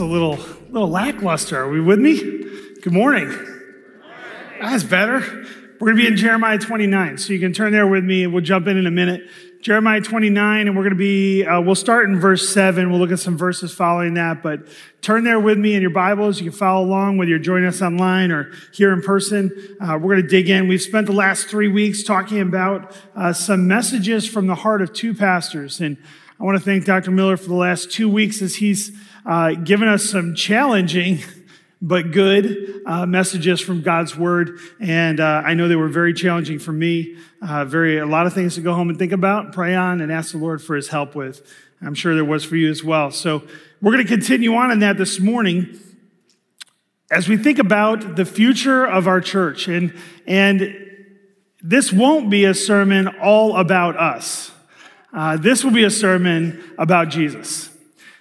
a little, little lackluster. Are we with me? Good morning. That's better. We're going to be in Jeremiah 29, so you can turn there with me and we'll jump in in a minute. Jeremiah 29, and we're going to be, uh, we'll start in verse 7. We'll look at some verses following that, but turn there with me in your Bibles. You can follow along whether you're joining us online or here in person. Uh, we're going to dig in. We've spent the last three weeks talking about uh, some messages from the heart of two pastors, and I want to thank Dr. Miller for the last two weeks as he's uh, given us some challenging but good uh, messages from God's Word. And uh, I know they were very challenging for me. Uh, very a lot of things to go home and think about, pray on, and ask the Lord for His help with. I'm sure there was for you as well. So we're going to continue on in that this morning as we think about the future of our church. And and this won't be a sermon all about us. Uh, this will be a sermon about Jesus.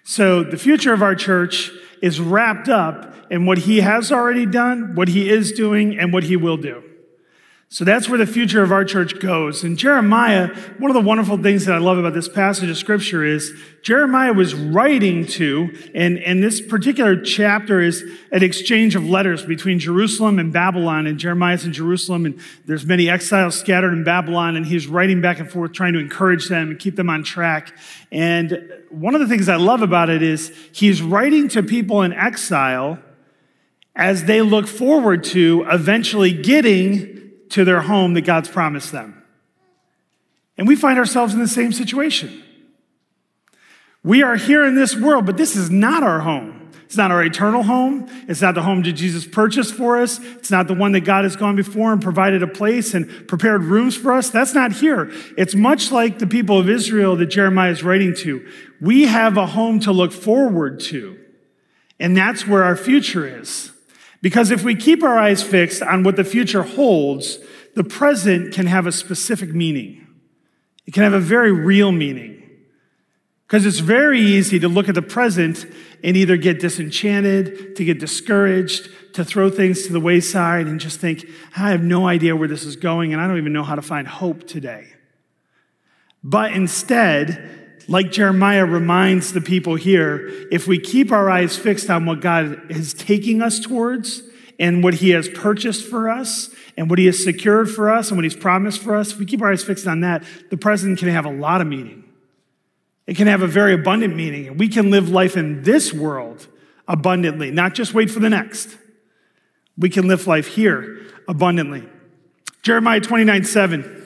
So the future of our church is wrapped up in what he has already done, what he is doing, and what he will do. So that's where the future of our church goes. And Jeremiah, one of the wonderful things that I love about this passage of scripture is Jeremiah was writing to, and, and this particular chapter is an exchange of letters between Jerusalem and Babylon. And Jeremiah's in Jerusalem, and there's many exiles scattered in Babylon, and he's writing back and forth, trying to encourage them and keep them on track. And one of the things I love about it is he's writing to people in exile as they look forward to eventually getting to their home that God's promised them. And we find ourselves in the same situation. We are here in this world, but this is not our home. It's not our eternal home. It's not the home that Jesus purchased for us. It's not the one that God has gone before and provided a place and prepared rooms for us. That's not here. It's much like the people of Israel that Jeremiah is writing to. We have a home to look forward to. And that's where our future is. Because if we keep our eyes fixed on what the future holds, the present can have a specific meaning. It can have a very real meaning. Because it's very easy to look at the present and either get disenchanted, to get discouraged, to throw things to the wayside and just think, I have no idea where this is going and I don't even know how to find hope today. But instead, like Jeremiah reminds the people here, if we keep our eyes fixed on what God is taking us towards and what he has purchased for us and what he has secured for us and what he's promised for us, if we keep our eyes fixed on that, the present can have a lot of meaning. It can have a very abundant meaning. And we can live life in this world abundantly, not just wait for the next. We can live life here abundantly. Jeremiah 29 7.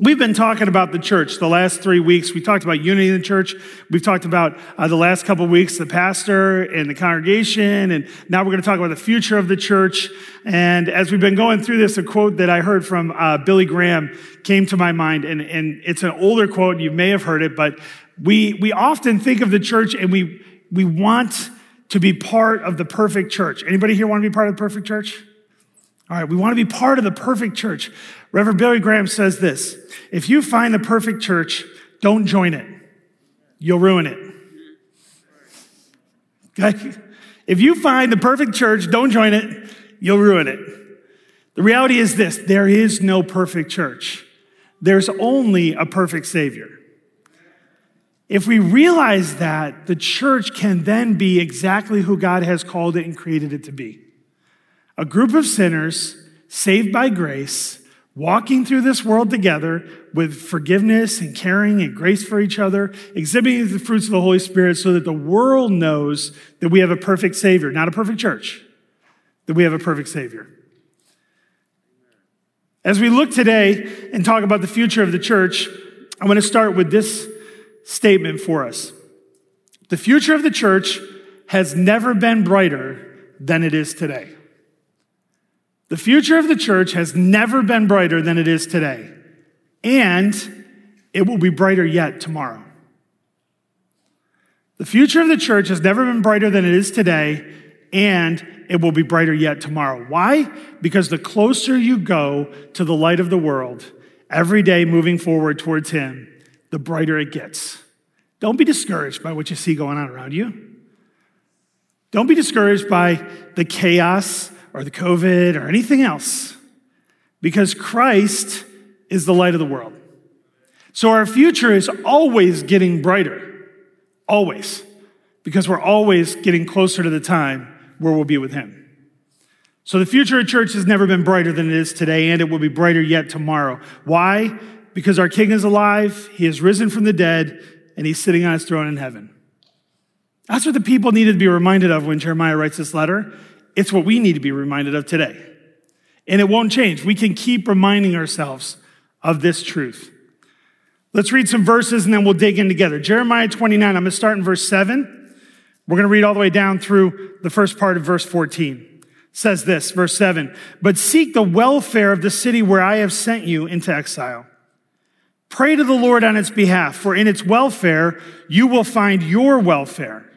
We've been talking about the church the last three weeks. We talked about unity in the church. We've talked about uh, the last couple weeks, the pastor and the congregation. And now we're going to talk about the future of the church. And as we've been going through this, a quote that I heard from uh, Billy Graham came to my mind. And, and it's an older quote. You may have heard it, but we, we often think of the church and we, we want to be part of the perfect church. Anybody here want to be part of the perfect church? All right, we want to be part of the perfect church. Reverend Billy Graham says this If you find the perfect church, don't join it. You'll ruin it. Okay? If you find the perfect church, don't join it. You'll ruin it. The reality is this there is no perfect church, there's only a perfect Savior. If we realize that, the church can then be exactly who God has called it and created it to be a group of sinners saved by grace, walking through this world together with forgiveness and caring and grace for each other, exhibiting the fruits of the Holy Spirit so that the world knows that we have a perfect Savior, not a perfect church, that we have a perfect Savior. As we look today and talk about the future of the church, I want to start with this statement for us. The future of the church has never been brighter than it is today. The future of the church has never been brighter than it is today. And it will be brighter yet tomorrow. The future of the church has never been brighter than it is today, and it will be brighter yet tomorrow. Why? Because the closer you go to the light of the world, every day moving forward towards Him, the brighter it gets. Don't be discouraged by what you see going on around you. Don't be discouraged by the chaos or the COVID or anything else because Christ is the light of the world. So our future is always getting brighter, always, because we're always getting closer to the time where we'll be with Him. So the future of church has never been brighter than it is today, and it will be brighter yet tomorrow. Why? Because our King is alive, He has risen from the dead, and He's sitting on His throne in heaven. That's what the people needed to be reminded of when Jeremiah writes this letter. It's what we need to be reminded of today. And it won't change. We can keep reminding ourselves of this truth. Let's read some verses and then we'll dig in together. Jeremiah 29, I'm going to start in verse 7. We're going to read all the way down through the first part of verse 14. It says this, verse 7 But seek the welfare of the city where I have sent you into exile. Pray to the Lord on its behalf, for in its welfare you will find your welfare.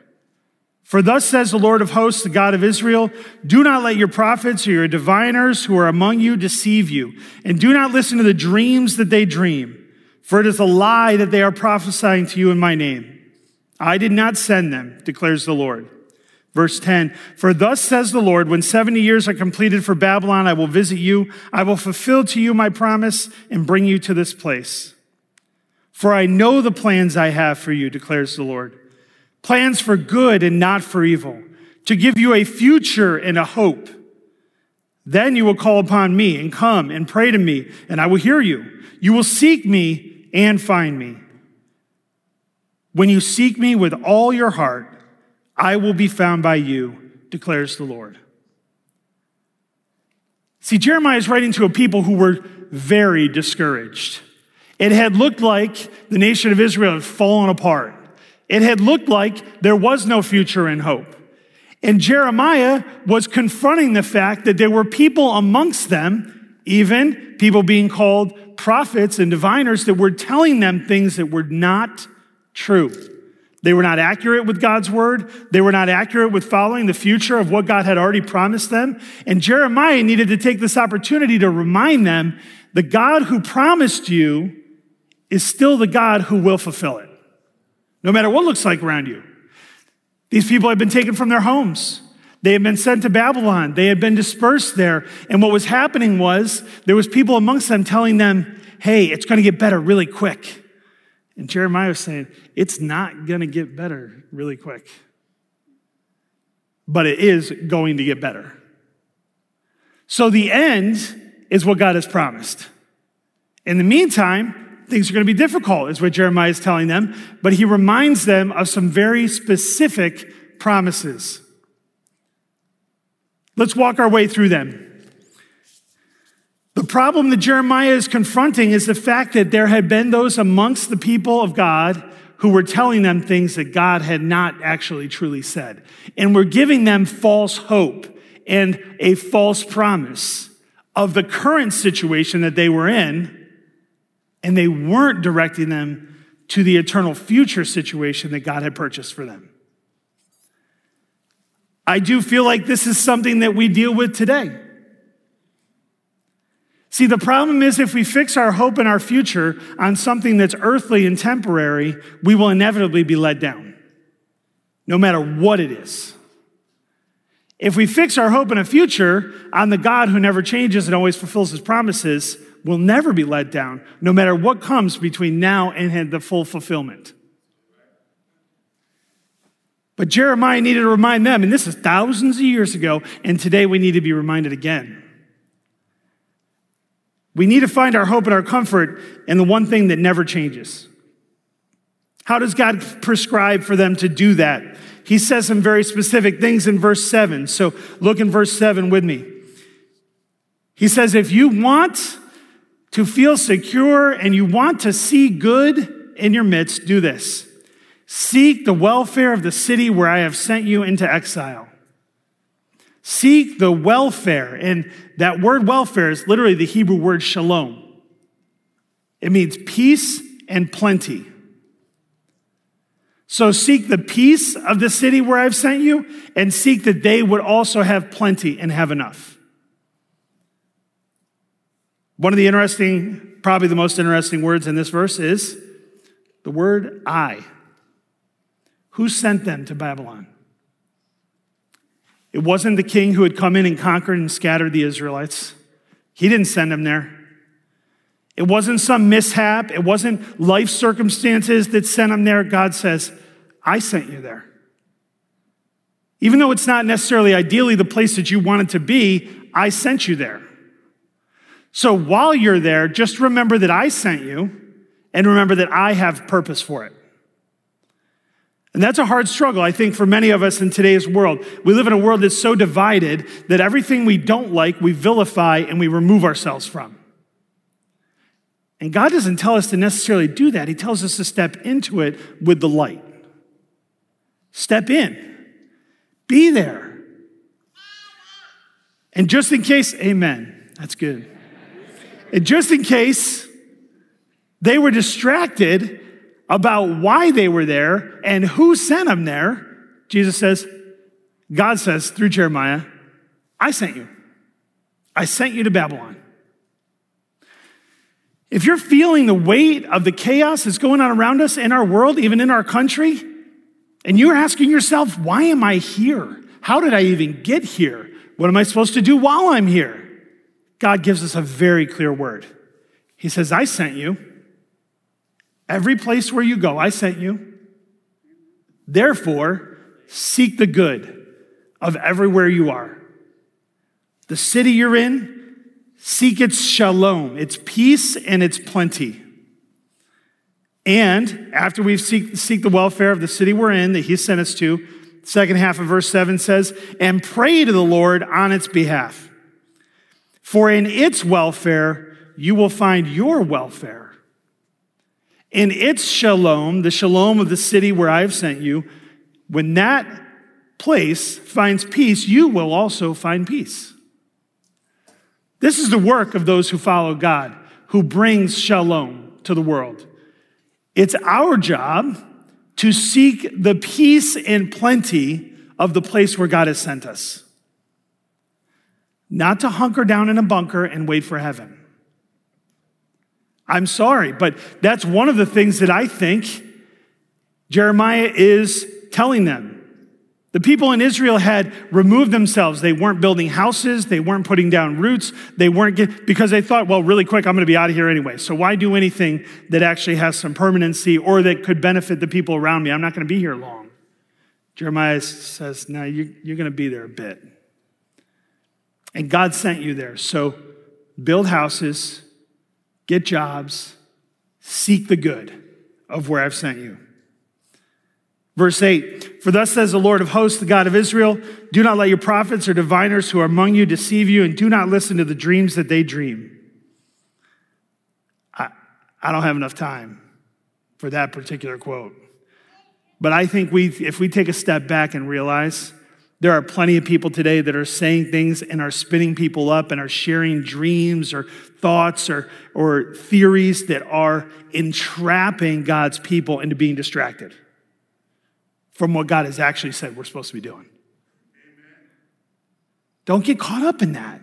For thus says the Lord of hosts, the God of Israel, do not let your prophets or your diviners who are among you deceive you, and do not listen to the dreams that they dream, for it is a lie that they are prophesying to you in my name. I did not send them, declares the Lord. Verse 10, for thus says the Lord, when 70 years are completed for Babylon, I will visit you. I will fulfill to you my promise and bring you to this place. For I know the plans I have for you, declares the Lord plans for good and not for evil, to give you a future and a hope. Then you will call upon me and come and pray to me, and I will hear you. You will seek me and find me. When you seek me with all your heart, I will be found by you, declares the Lord. See, Jeremiah is writing to a people who were very discouraged. It had looked like the nation of Israel had fallen apart. It had looked like there was no future and hope. And Jeremiah was confronting the fact that there were people amongst them, even people being called prophets and diviners, that were telling them things that were not true. They were not accurate with God's word. They were not accurate with following the future of what God had already promised them. And Jeremiah needed to take this opportunity to remind them the God who promised you is still the God who will fulfill it no matter what looks like around you. These people had been taken from their homes. They had been sent to Babylon. They had been dispersed there. And what was happening was there was people amongst them telling them, hey, it's going to get better really quick. And Jeremiah was saying, it's not going to get better really quick. But it is going to get better. So the end is what God has promised. In the meantime, things are going to be difficult, is what Jeremiah is telling them, but he reminds them of some very specific promises. Let's walk our way through them. The problem that Jeremiah is confronting is the fact that there had been those amongst the people of God who were telling them things that God had not actually truly said, and were giving them false hope and a false promise of the current situation that they were in and they weren't directing them to the eternal future situation that God had purchased for them. I do feel like this is something that we deal with today. See, the problem is if we fix our hope and our future on something that's earthly and temporary, we will inevitably be let down, no matter what it is. If we fix our hope and a future on the God who never changes and always fulfills his promises, will never be let down, no matter what comes between now and the full fulfillment. But Jeremiah needed to remind them, and this is thousands of years ago, and today we need to be reminded again. We need to find our hope and our comfort in the one thing that never changes. How does God prescribe for them to do that? He says some very specific things in verse 7. So look in verse 7 with me. He says, If you want to feel secure and you want to see good in your midst, do this. Seek the welfare of the city where I have sent you into exile. Seek the welfare. And that word welfare is literally the Hebrew word shalom. It means peace and plenty. So seek the peace of the city where I've sent you and seek that they would also have plenty and have enough. One of the interesting, probably the most interesting words in this verse is the word I. Who sent them to Babylon? It wasn't the king who had come in and conquered and scattered the Israelites. He didn't send them there. It wasn't some mishap. It wasn't life circumstances that sent them there. God says, I sent you there. Even though it's not necessarily ideally the place that you wanted to be, I sent you there. So while you're there, just remember that I sent you and remember that I have purpose for it. And that's a hard struggle, I think, for many of us in today's world. We live in a world that's so divided that everything we don't like, we vilify and we remove ourselves from. And God doesn't tell us to necessarily do that. He tells us to step into it with the light. Step in, be there. And just in case, amen. That's good. And just in case they were distracted about why they were there and who sent them there, Jesus says, God says through Jeremiah, I sent you. I sent you to Babylon. If you're feeling the weight of the chaos that's going on around us in our world, even in our country, and you're asking yourself, why am I here? How did I even get here? What am I supposed to do while I'm here? God gives us a very clear word. He says, I sent you. Every place where you go, I sent you. Therefore, seek the good of everywhere you are. The city you're in, seek its shalom, its peace and its plenty. And after we seek, seek the welfare of the city we're in that he sent us to, second half of verse 7 says, and pray to the Lord on its behalf. For in its welfare, you will find your welfare. In its shalom, the shalom of the city where I have sent you, when that place finds peace, you will also find peace. This is the work of those who follow God, who brings shalom to the world. It's our job to seek the peace and plenty of the place where God has sent us. Not to hunker down in a bunker and wait for heaven. I'm sorry, but that's one of the things that I think Jeremiah is telling them. The people in Israel had removed themselves. They weren't building houses. They weren't putting down roots. They weren't get, because they thought, well, really quick, I'm going to be out of here anyway. So why do anything that actually has some permanency or that could benefit the people around me? I'm not going to be here long. Jeremiah says, no, you, you're going to be there a bit. And God sent you there. So build houses, get jobs, seek the good of where I've sent you. Verse 8 For thus says the Lord of hosts, the God of Israel, do not let your prophets or diviners who are among you deceive you, and do not listen to the dreams that they dream. I, I don't have enough time for that particular quote. But I think we, if we take a step back and realize there are plenty of people today that are saying things and are spinning people up and are sharing dreams or thoughts or, or theories that are entrapping God's people into being distracted from what God has actually said we're supposed to be doing. Amen. Don't get caught up in that.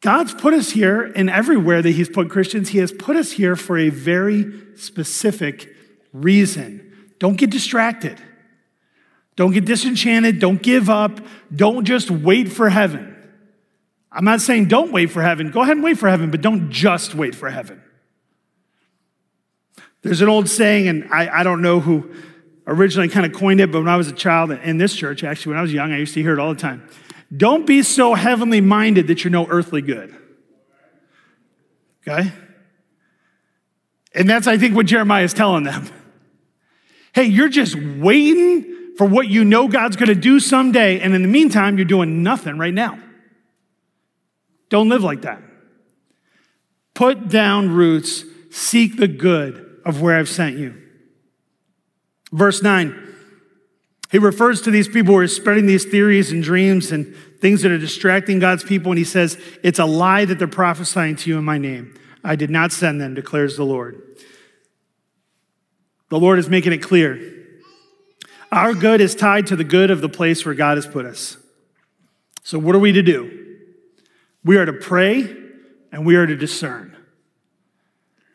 God's put us here and everywhere that He's put Christians, He has put us here for a very specific reason. Don't get distracted. Don't get disenchanted. Don't give up. Don't just wait for heaven. I'm not saying don't wait for heaven. Go ahead and wait for heaven, but don't just wait for heaven. There's an old saying, and I, I don't know who originally kind of coined it, but when I was a child in this church, actually, when I was young, I used to hear it all the time. Don't be so heavenly minded that you're no earthly good. Okay? And that's, I think, what Jeremiah is telling them. Hey, you're just waiting for what you know God's going to do someday. And in the meantime, you're doing nothing right now. Don't live like that. Put down roots, seek the good of where I've sent you. Verse 9, he refers to these people who are spreading these theories and dreams and things that are distracting God's people, and he says, It's a lie that they're prophesying to you in my name. I did not send them, declares the Lord. The Lord is making it clear our good is tied to the good of the place where God has put us. So, what are we to do? We are to pray and we are to discern.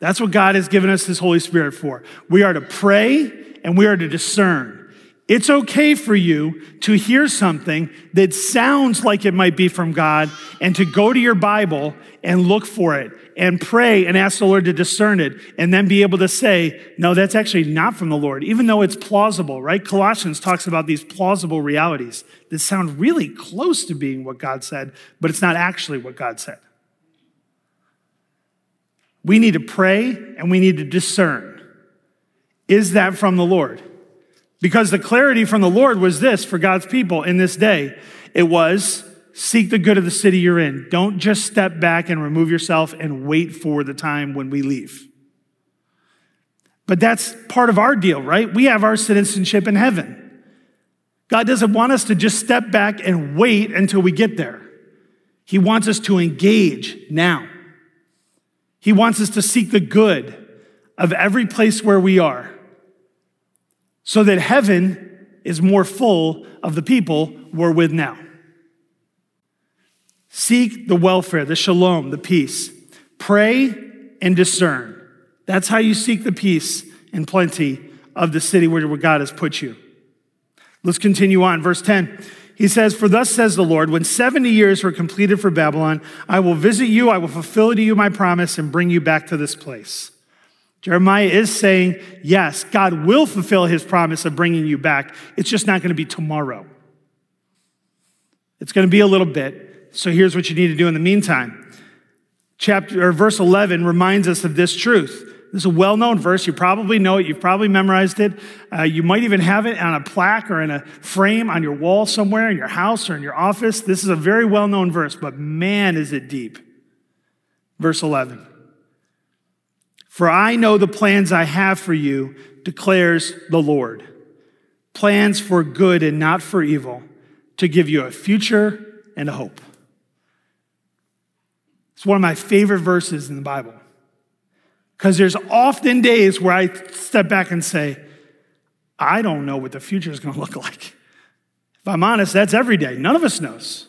That's what God has given us His Holy Spirit for. We are to pray and we are to discern. It's okay for you to hear something that sounds like it might be from God and to go to your Bible and look for it and pray and ask the Lord to discern it and then be able to say, no, that's actually not from the Lord, even though it's plausible, right? Colossians talks about these plausible realities that sound really close to being what God said, but it's not actually what God said. We need to pray and we need to discern. Is that from the Lord? Because the clarity from the Lord was this for God's people in this day. It was seek the good of the city you're in. Don't just step back and remove yourself and wait for the time when we leave. But that's part of our deal, right? We have our citizenship in heaven. God doesn't want us to just step back and wait until we get there. He wants us to engage now. He wants us to seek the good of every place where we are so that heaven is more full of the people we're with now. Seek the welfare, the shalom, the peace. Pray and discern. That's how you seek the peace and plenty of the city where God has put you. Let's continue on. Verse 10. He says, For thus says the Lord, when 70 years were completed for Babylon, I will visit you, I will fulfill to you my promise, and bring you back to this place. Jeremiah is saying, yes, God will fulfill his promise of bringing you back. It's just not going to be tomorrow. It's going to be a little bit. So here's what you need to do in the meantime. Chapter or verse 11 reminds us of this truth. This is a well-known verse. You probably know it. You've probably memorized it. Uh, you might even have it on a plaque or in a frame on your wall somewhere in your house or in your office. This is a very well-known verse, but man, is it deep. Verse 11. For I know the plans I have for you, declares the Lord. Plans for good and not for evil, to give you a future and a hope. It's one of my favorite verses in the Bible. Because there's often days where I step back and say, I don't know what the future is going to look like. If I'm honest, that's every day. None of us knows.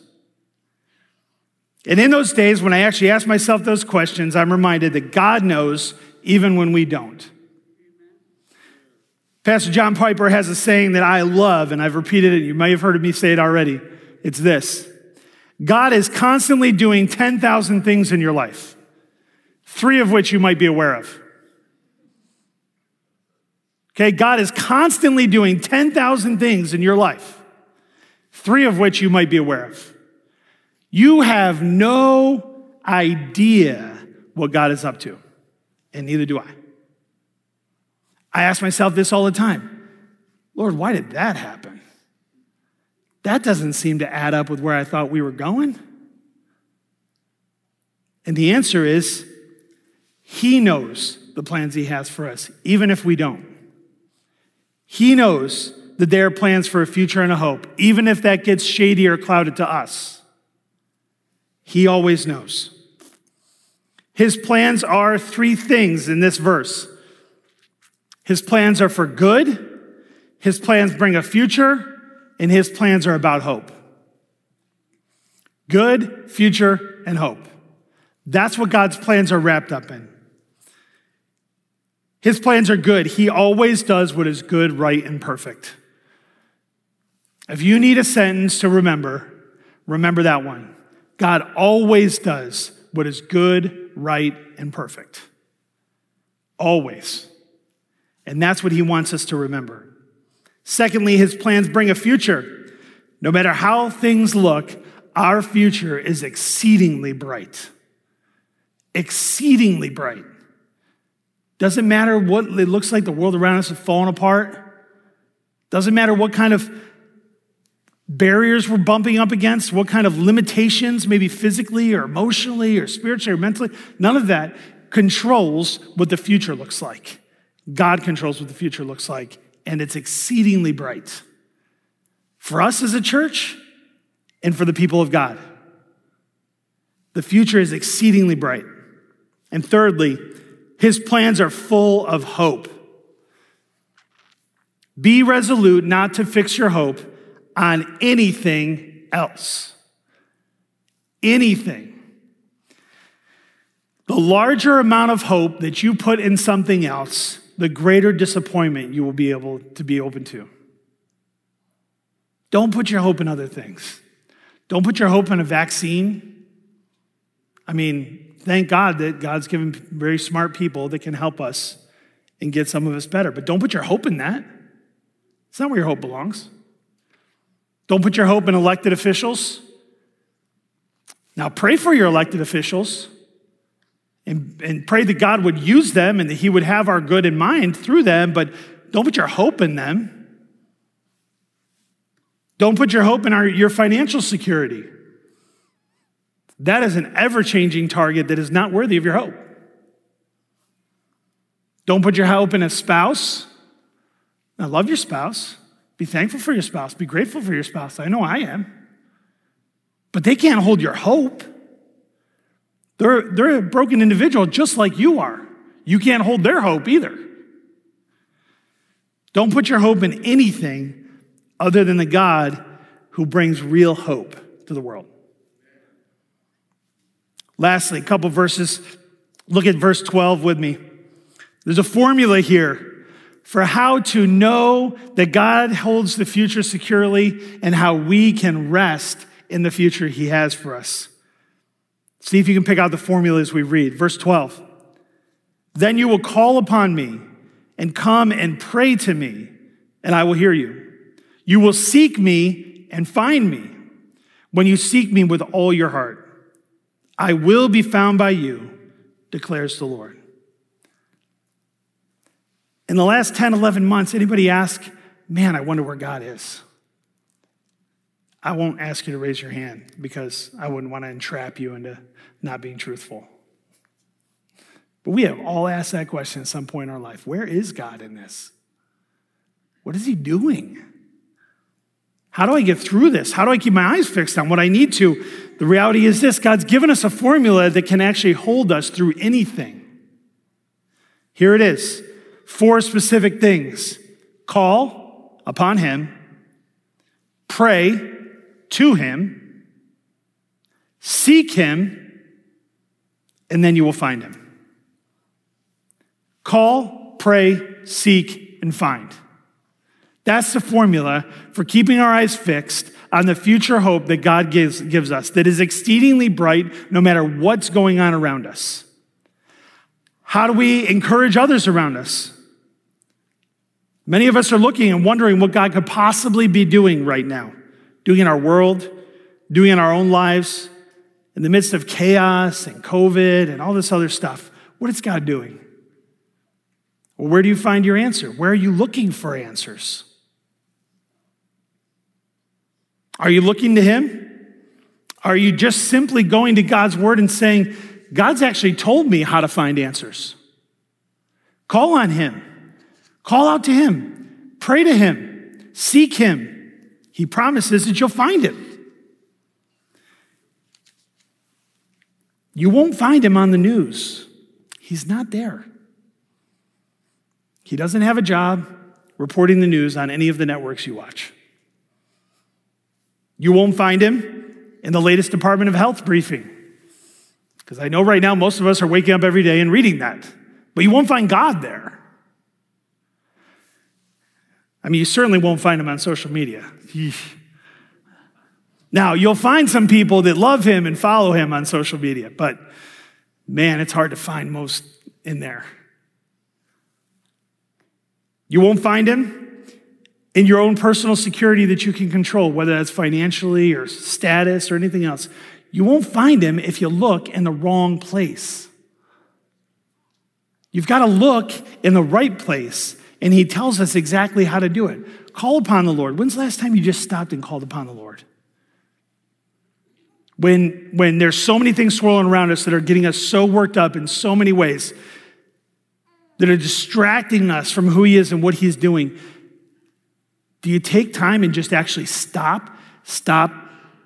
And in those days, when I actually ask myself those questions, I'm reminded that God knows even when we don't. Pastor John Piper has a saying that I love, and I've repeated it. You may have heard me say it already. It's this God is constantly doing 10,000 things in your life, three of which you might be aware of. Okay, God is constantly doing 10,000 things in your life, three of which you might be aware of. You have no idea what God is up to and neither do I. I ask myself this all the time Lord, why did that happen? That doesn't seem to add up with where I thought we were going. And the answer is He knows the plans He has for us, even if we don't. He knows that there are plans for a future and a hope, even if that gets shady or clouded to us. He always knows. His plans are three things in this verse. His plans are for good, his plans bring a future, and his plans are about hope. Good, future, and hope. That's what God's plans are wrapped up in. His plans are good. He always does what is good, right, and perfect. If you need a sentence to remember, remember that one. God always does what is good, right, and perfect. Always. And that's what he wants us to remember. Secondly, his plans bring a future. No matter how things look, our future is exceedingly bright. Exceedingly bright. Doesn't matter what it looks like the world around us is falling apart. Doesn't matter what kind of barriers we're bumping up against, what kind of limitations, maybe physically or emotionally or spiritually or mentally. None of that controls what the future looks like. God controls what the future looks like, and it's exceedingly bright for us as a church and for the people of God. The future is exceedingly bright. And thirdly, his plans are full of hope. Be resolute not to fix your hope on anything else. Anything. The larger amount of hope that you put in something else, the greater disappointment you will be able to be open to. Don't put your hope in other things. Don't put your hope in a vaccine. I mean, thank God that God's given very smart people that can help us and get some of us better. But don't put your hope in that. It's not where your hope belongs. Don't put your hope in elected officials. Now, pray for your elected officials and, and pray that God would use them and that He would have our good in mind through them, but don't put your hope in them. Don't put your hope in our, your financial security. That is an ever changing target that is not worthy of your hope. Don't put your hope in a spouse. Now, love your spouse. Be thankful for your spouse. Be grateful for your spouse. I know I am. But they can't hold your hope. They're, they're a broken individual just like you are. You can't hold their hope either. Don't put your hope in anything other than the God who brings real hope to the world. Lastly, a couple verses. Look at verse 12 with me. There's a formula here for how to know that God holds the future securely and how we can rest in the future He has for us. See if you can pick out the formula as we read. Verse 12. Then you will call upon me and come and pray to me, and I will hear you. You will seek me and find me when you seek me with all your heart. I will be found by you, declares the Lord. In the last 10, 11 months, anybody ask, man, I wonder where God is? I won't ask you to raise your hand because I wouldn't want to entrap you into not being truthful. But we have all asked that question at some point in our life. Where is God in this? What is He doing? How do I get through this? How do I keep my eyes fixed on what I need to? The reality is this God's given us a formula that can actually hold us through anything. Here it is four specific things call upon Him, pray to Him, seek Him, and then you will find Him. Call, pray, seek, and find. That's the formula for keeping our eyes fixed on the future hope that God gives, gives us, that is exceedingly bright no matter what's going on around us. How do we encourage others around us? Many of us are looking and wondering what God could possibly be doing right now, doing in our world, doing in our own lives, in the midst of chaos and COVID and all this other stuff. What is God doing? Well, where do you find your answer? Where are you looking for answers? Are you looking to Him? Are you just simply going to God's Word and saying, God's actually told me how to find answers? Call on Him. Call out to Him. Pray to Him. Seek Him. He promises that you'll find Him. You won't find Him on the news, He's not there. He doesn't have a job reporting the news on any of the networks you watch. You won't find him in the latest Department of Health briefing. Because I know right now most of us are waking up every day and reading that. But you won't find God there. I mean, you certainly won't find him on social media. Now, you'll find some people that love him and follow him on social media, but man, it's hard to find most in there. You won't find him in your own personal security that you can control, whether that's financially or status or anything else. You won't find him if you look in the wrong place. You've got to look in the right place, and he tells us exactly how to do it. Call upon the Lord. When's the last time you just stopped and called upon the Lord? When, when there's so many things swirling around us that are getting us so worked up in so many ways, that are distracting us from who he is and what he's doing, do you take time and just actually stop? Stop,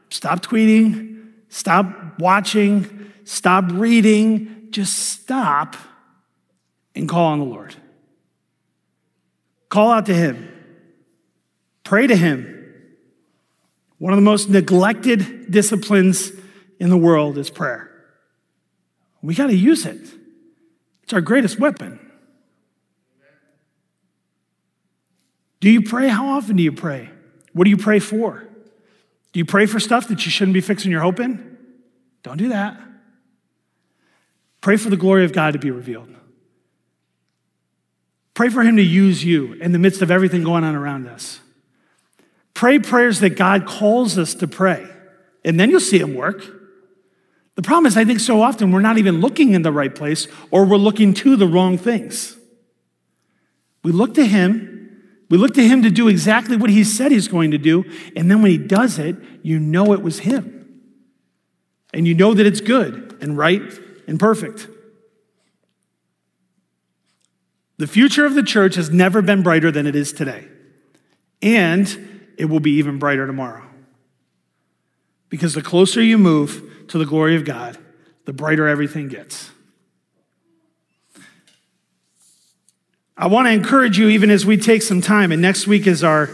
stop tweeting, stop watching, stop reading, just stop and call on the Lord. Call out to Him. Pray to Him. One of the most neglected disciplines in the world is prayer. We got to use it, it's our greatest weapon. Do you pray? How often do you pray? What do you pray for? Do you pray for stuff that you shouldn't be fixing your hope in? Don't do that. Pray for the glory of God to be revealed. Pray for Him to use you in the midst of everything going on around us. Pray prayers that God calls us to pray, and then you'll see Him work. The problem is, I think so often we're not even looking in the right place or we're looking to the wrong things. We look to Him, we look to Him to do exactly what He said He's going to do, and then when He does it, you know it was Him. And you know that it's good and right and perfect. The future of the church has never been brighter than it is today. And it will be even brighter tomorrow. Because the closer you move to the glory of God, the brighter everything gets. I want to encourage you, even as we take some time, and next week is our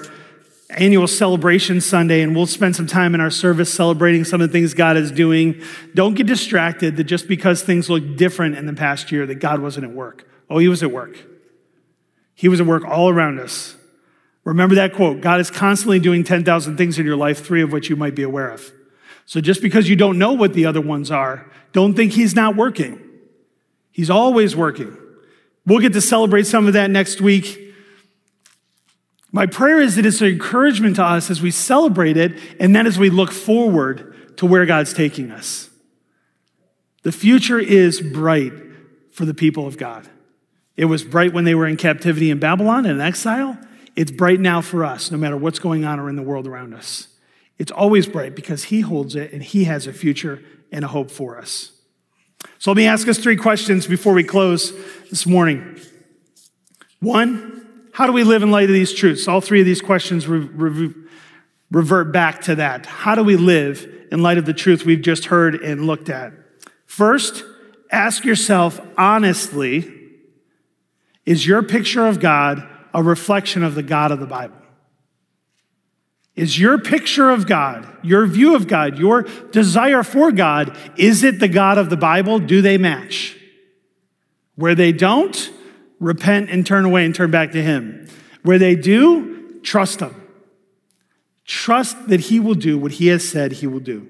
annual celebration Sunday, and we'll spend some time in our service celebrating some of the things God is doing. Don't get distracted that just because things look different in the past year, that God wasn't at work. Oh, He was at work. He was at work all around us. Remember that quote God is constantly doing 10,000 things in your life, three of which you might be aware of. So just because you don't know what the other ones are, don't think He's not working. He's always working. We'll get to celebrate some of that next week. My prayer is that it's an encouragement to us as we celebrate it and then as we look forward to where God's taking us. The future is bright for the people of God. It was bright when they were in captivity in Babylon and in exile. It's bright now for us, no matter what's going on or in the world around us. It's always bright because He holds it and He has a future and a hope for us. So let me ask us three questions before we close this morning. One, how do we live in light of these truths? All three of these questions re- re- revert back to that. How do we live in light of the truth we've just heard and looked at? First, ask yourself honestly is your picture of God a reflection of the God of the Bible? Is your picture of God, your view of God, your desire for God, is it the God of the Bible? Do they match? Where they don't, repent and turn away and turn back to Him. Where they do, trust Him. Trust that He will do what He has said He will do.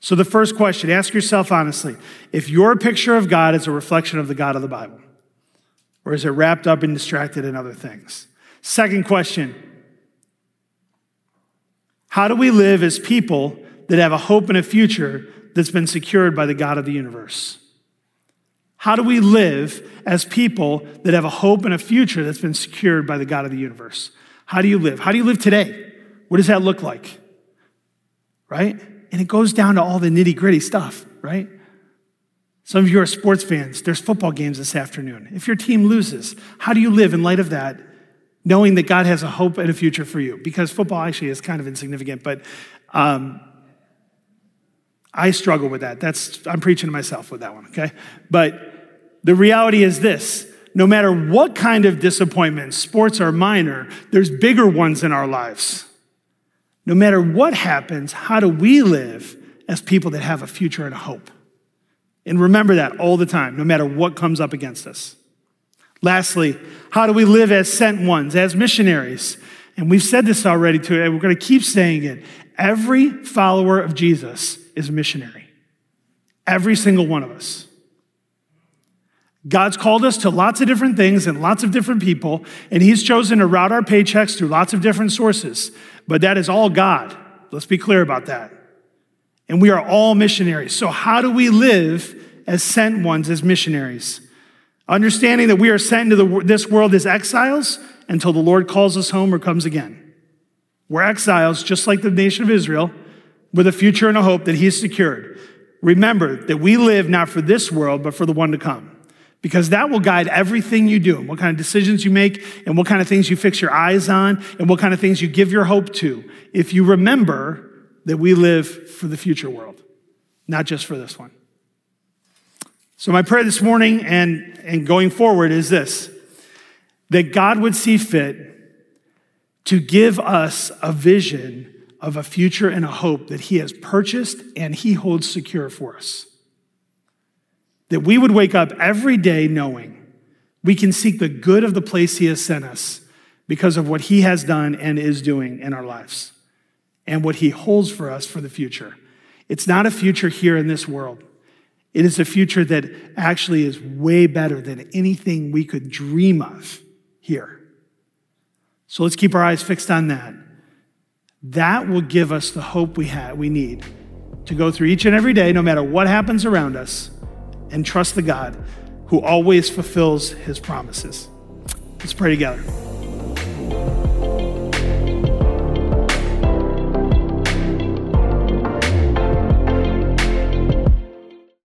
So, the first question ask yourself honestly if your picture of God is a reflection of the God of the Bible, or is it wrapped up and distracted in other things? Second question How do we live as people that have a hope and a future that's been secured by the God of the universe? How do we live as people that have a hope and a future that's been secured by the God of the universe? How do you live? How do you live today? What does that look like? Right? And it goes down to all the nitty gritty stuff, right? Some of you are sports fans. There's football games this afternoon. If your team loses, how do you live in light of that, knowing that God has a hope and a future for you? Because football actually is kind of insignificant, but um, I struggle with that. That's I'm preaching to myself with that one, okay? But the reality is this no matter what kind of disappointment, sports are minor, there's bigger ones in our lives. No matter what happens, how do we live as people that have a future and a hope? And remember that all the time, no matter what comes up against us. Lastly, how do we live as sent ones, as missionaries? And we've said this already too, and we're going to keep saying it. Every follower of Jesus is a missionary. Every single one of us. God's called us to lots of different things and lots of different people, and He's chosen to route our paychecks through lots of different sources. But that is all God. Let's be clear about that. And we are all missionaries. So, how do we live as sent ones, as missionaries? Understanding that we are sent into the, this world as exiles until the Lord calls us home or comes again. We're exiles, just like the nation of Israel, with a future and a hope that He's secured. Remember that we live not for this world, but for the one to come. Because that will guide everything you do, and what kind of decisions you make, and what kind of things you fix your eyes on, and what kind of things you give your hope to. If you remember that we live for the future world, not just for this one. So, my prayer this morning and, and going forward is this that God would see fit to give us a vision of a future and a hope that He has purchased and He holds secure for us. That we would wake up every day knowing we can seek the good of the place He has sent us because of what He has done and is doing in our lives. And what he holds for us for the future. It's not a future here in this world. It is a future that actually is way better than anything we could dream of here. So let's keep our eyes fixed on that. That will give us the hope we have, we need to go through each and every day, no matter what happens around us, and trust the God who always fulfills his promises. Let's pray together.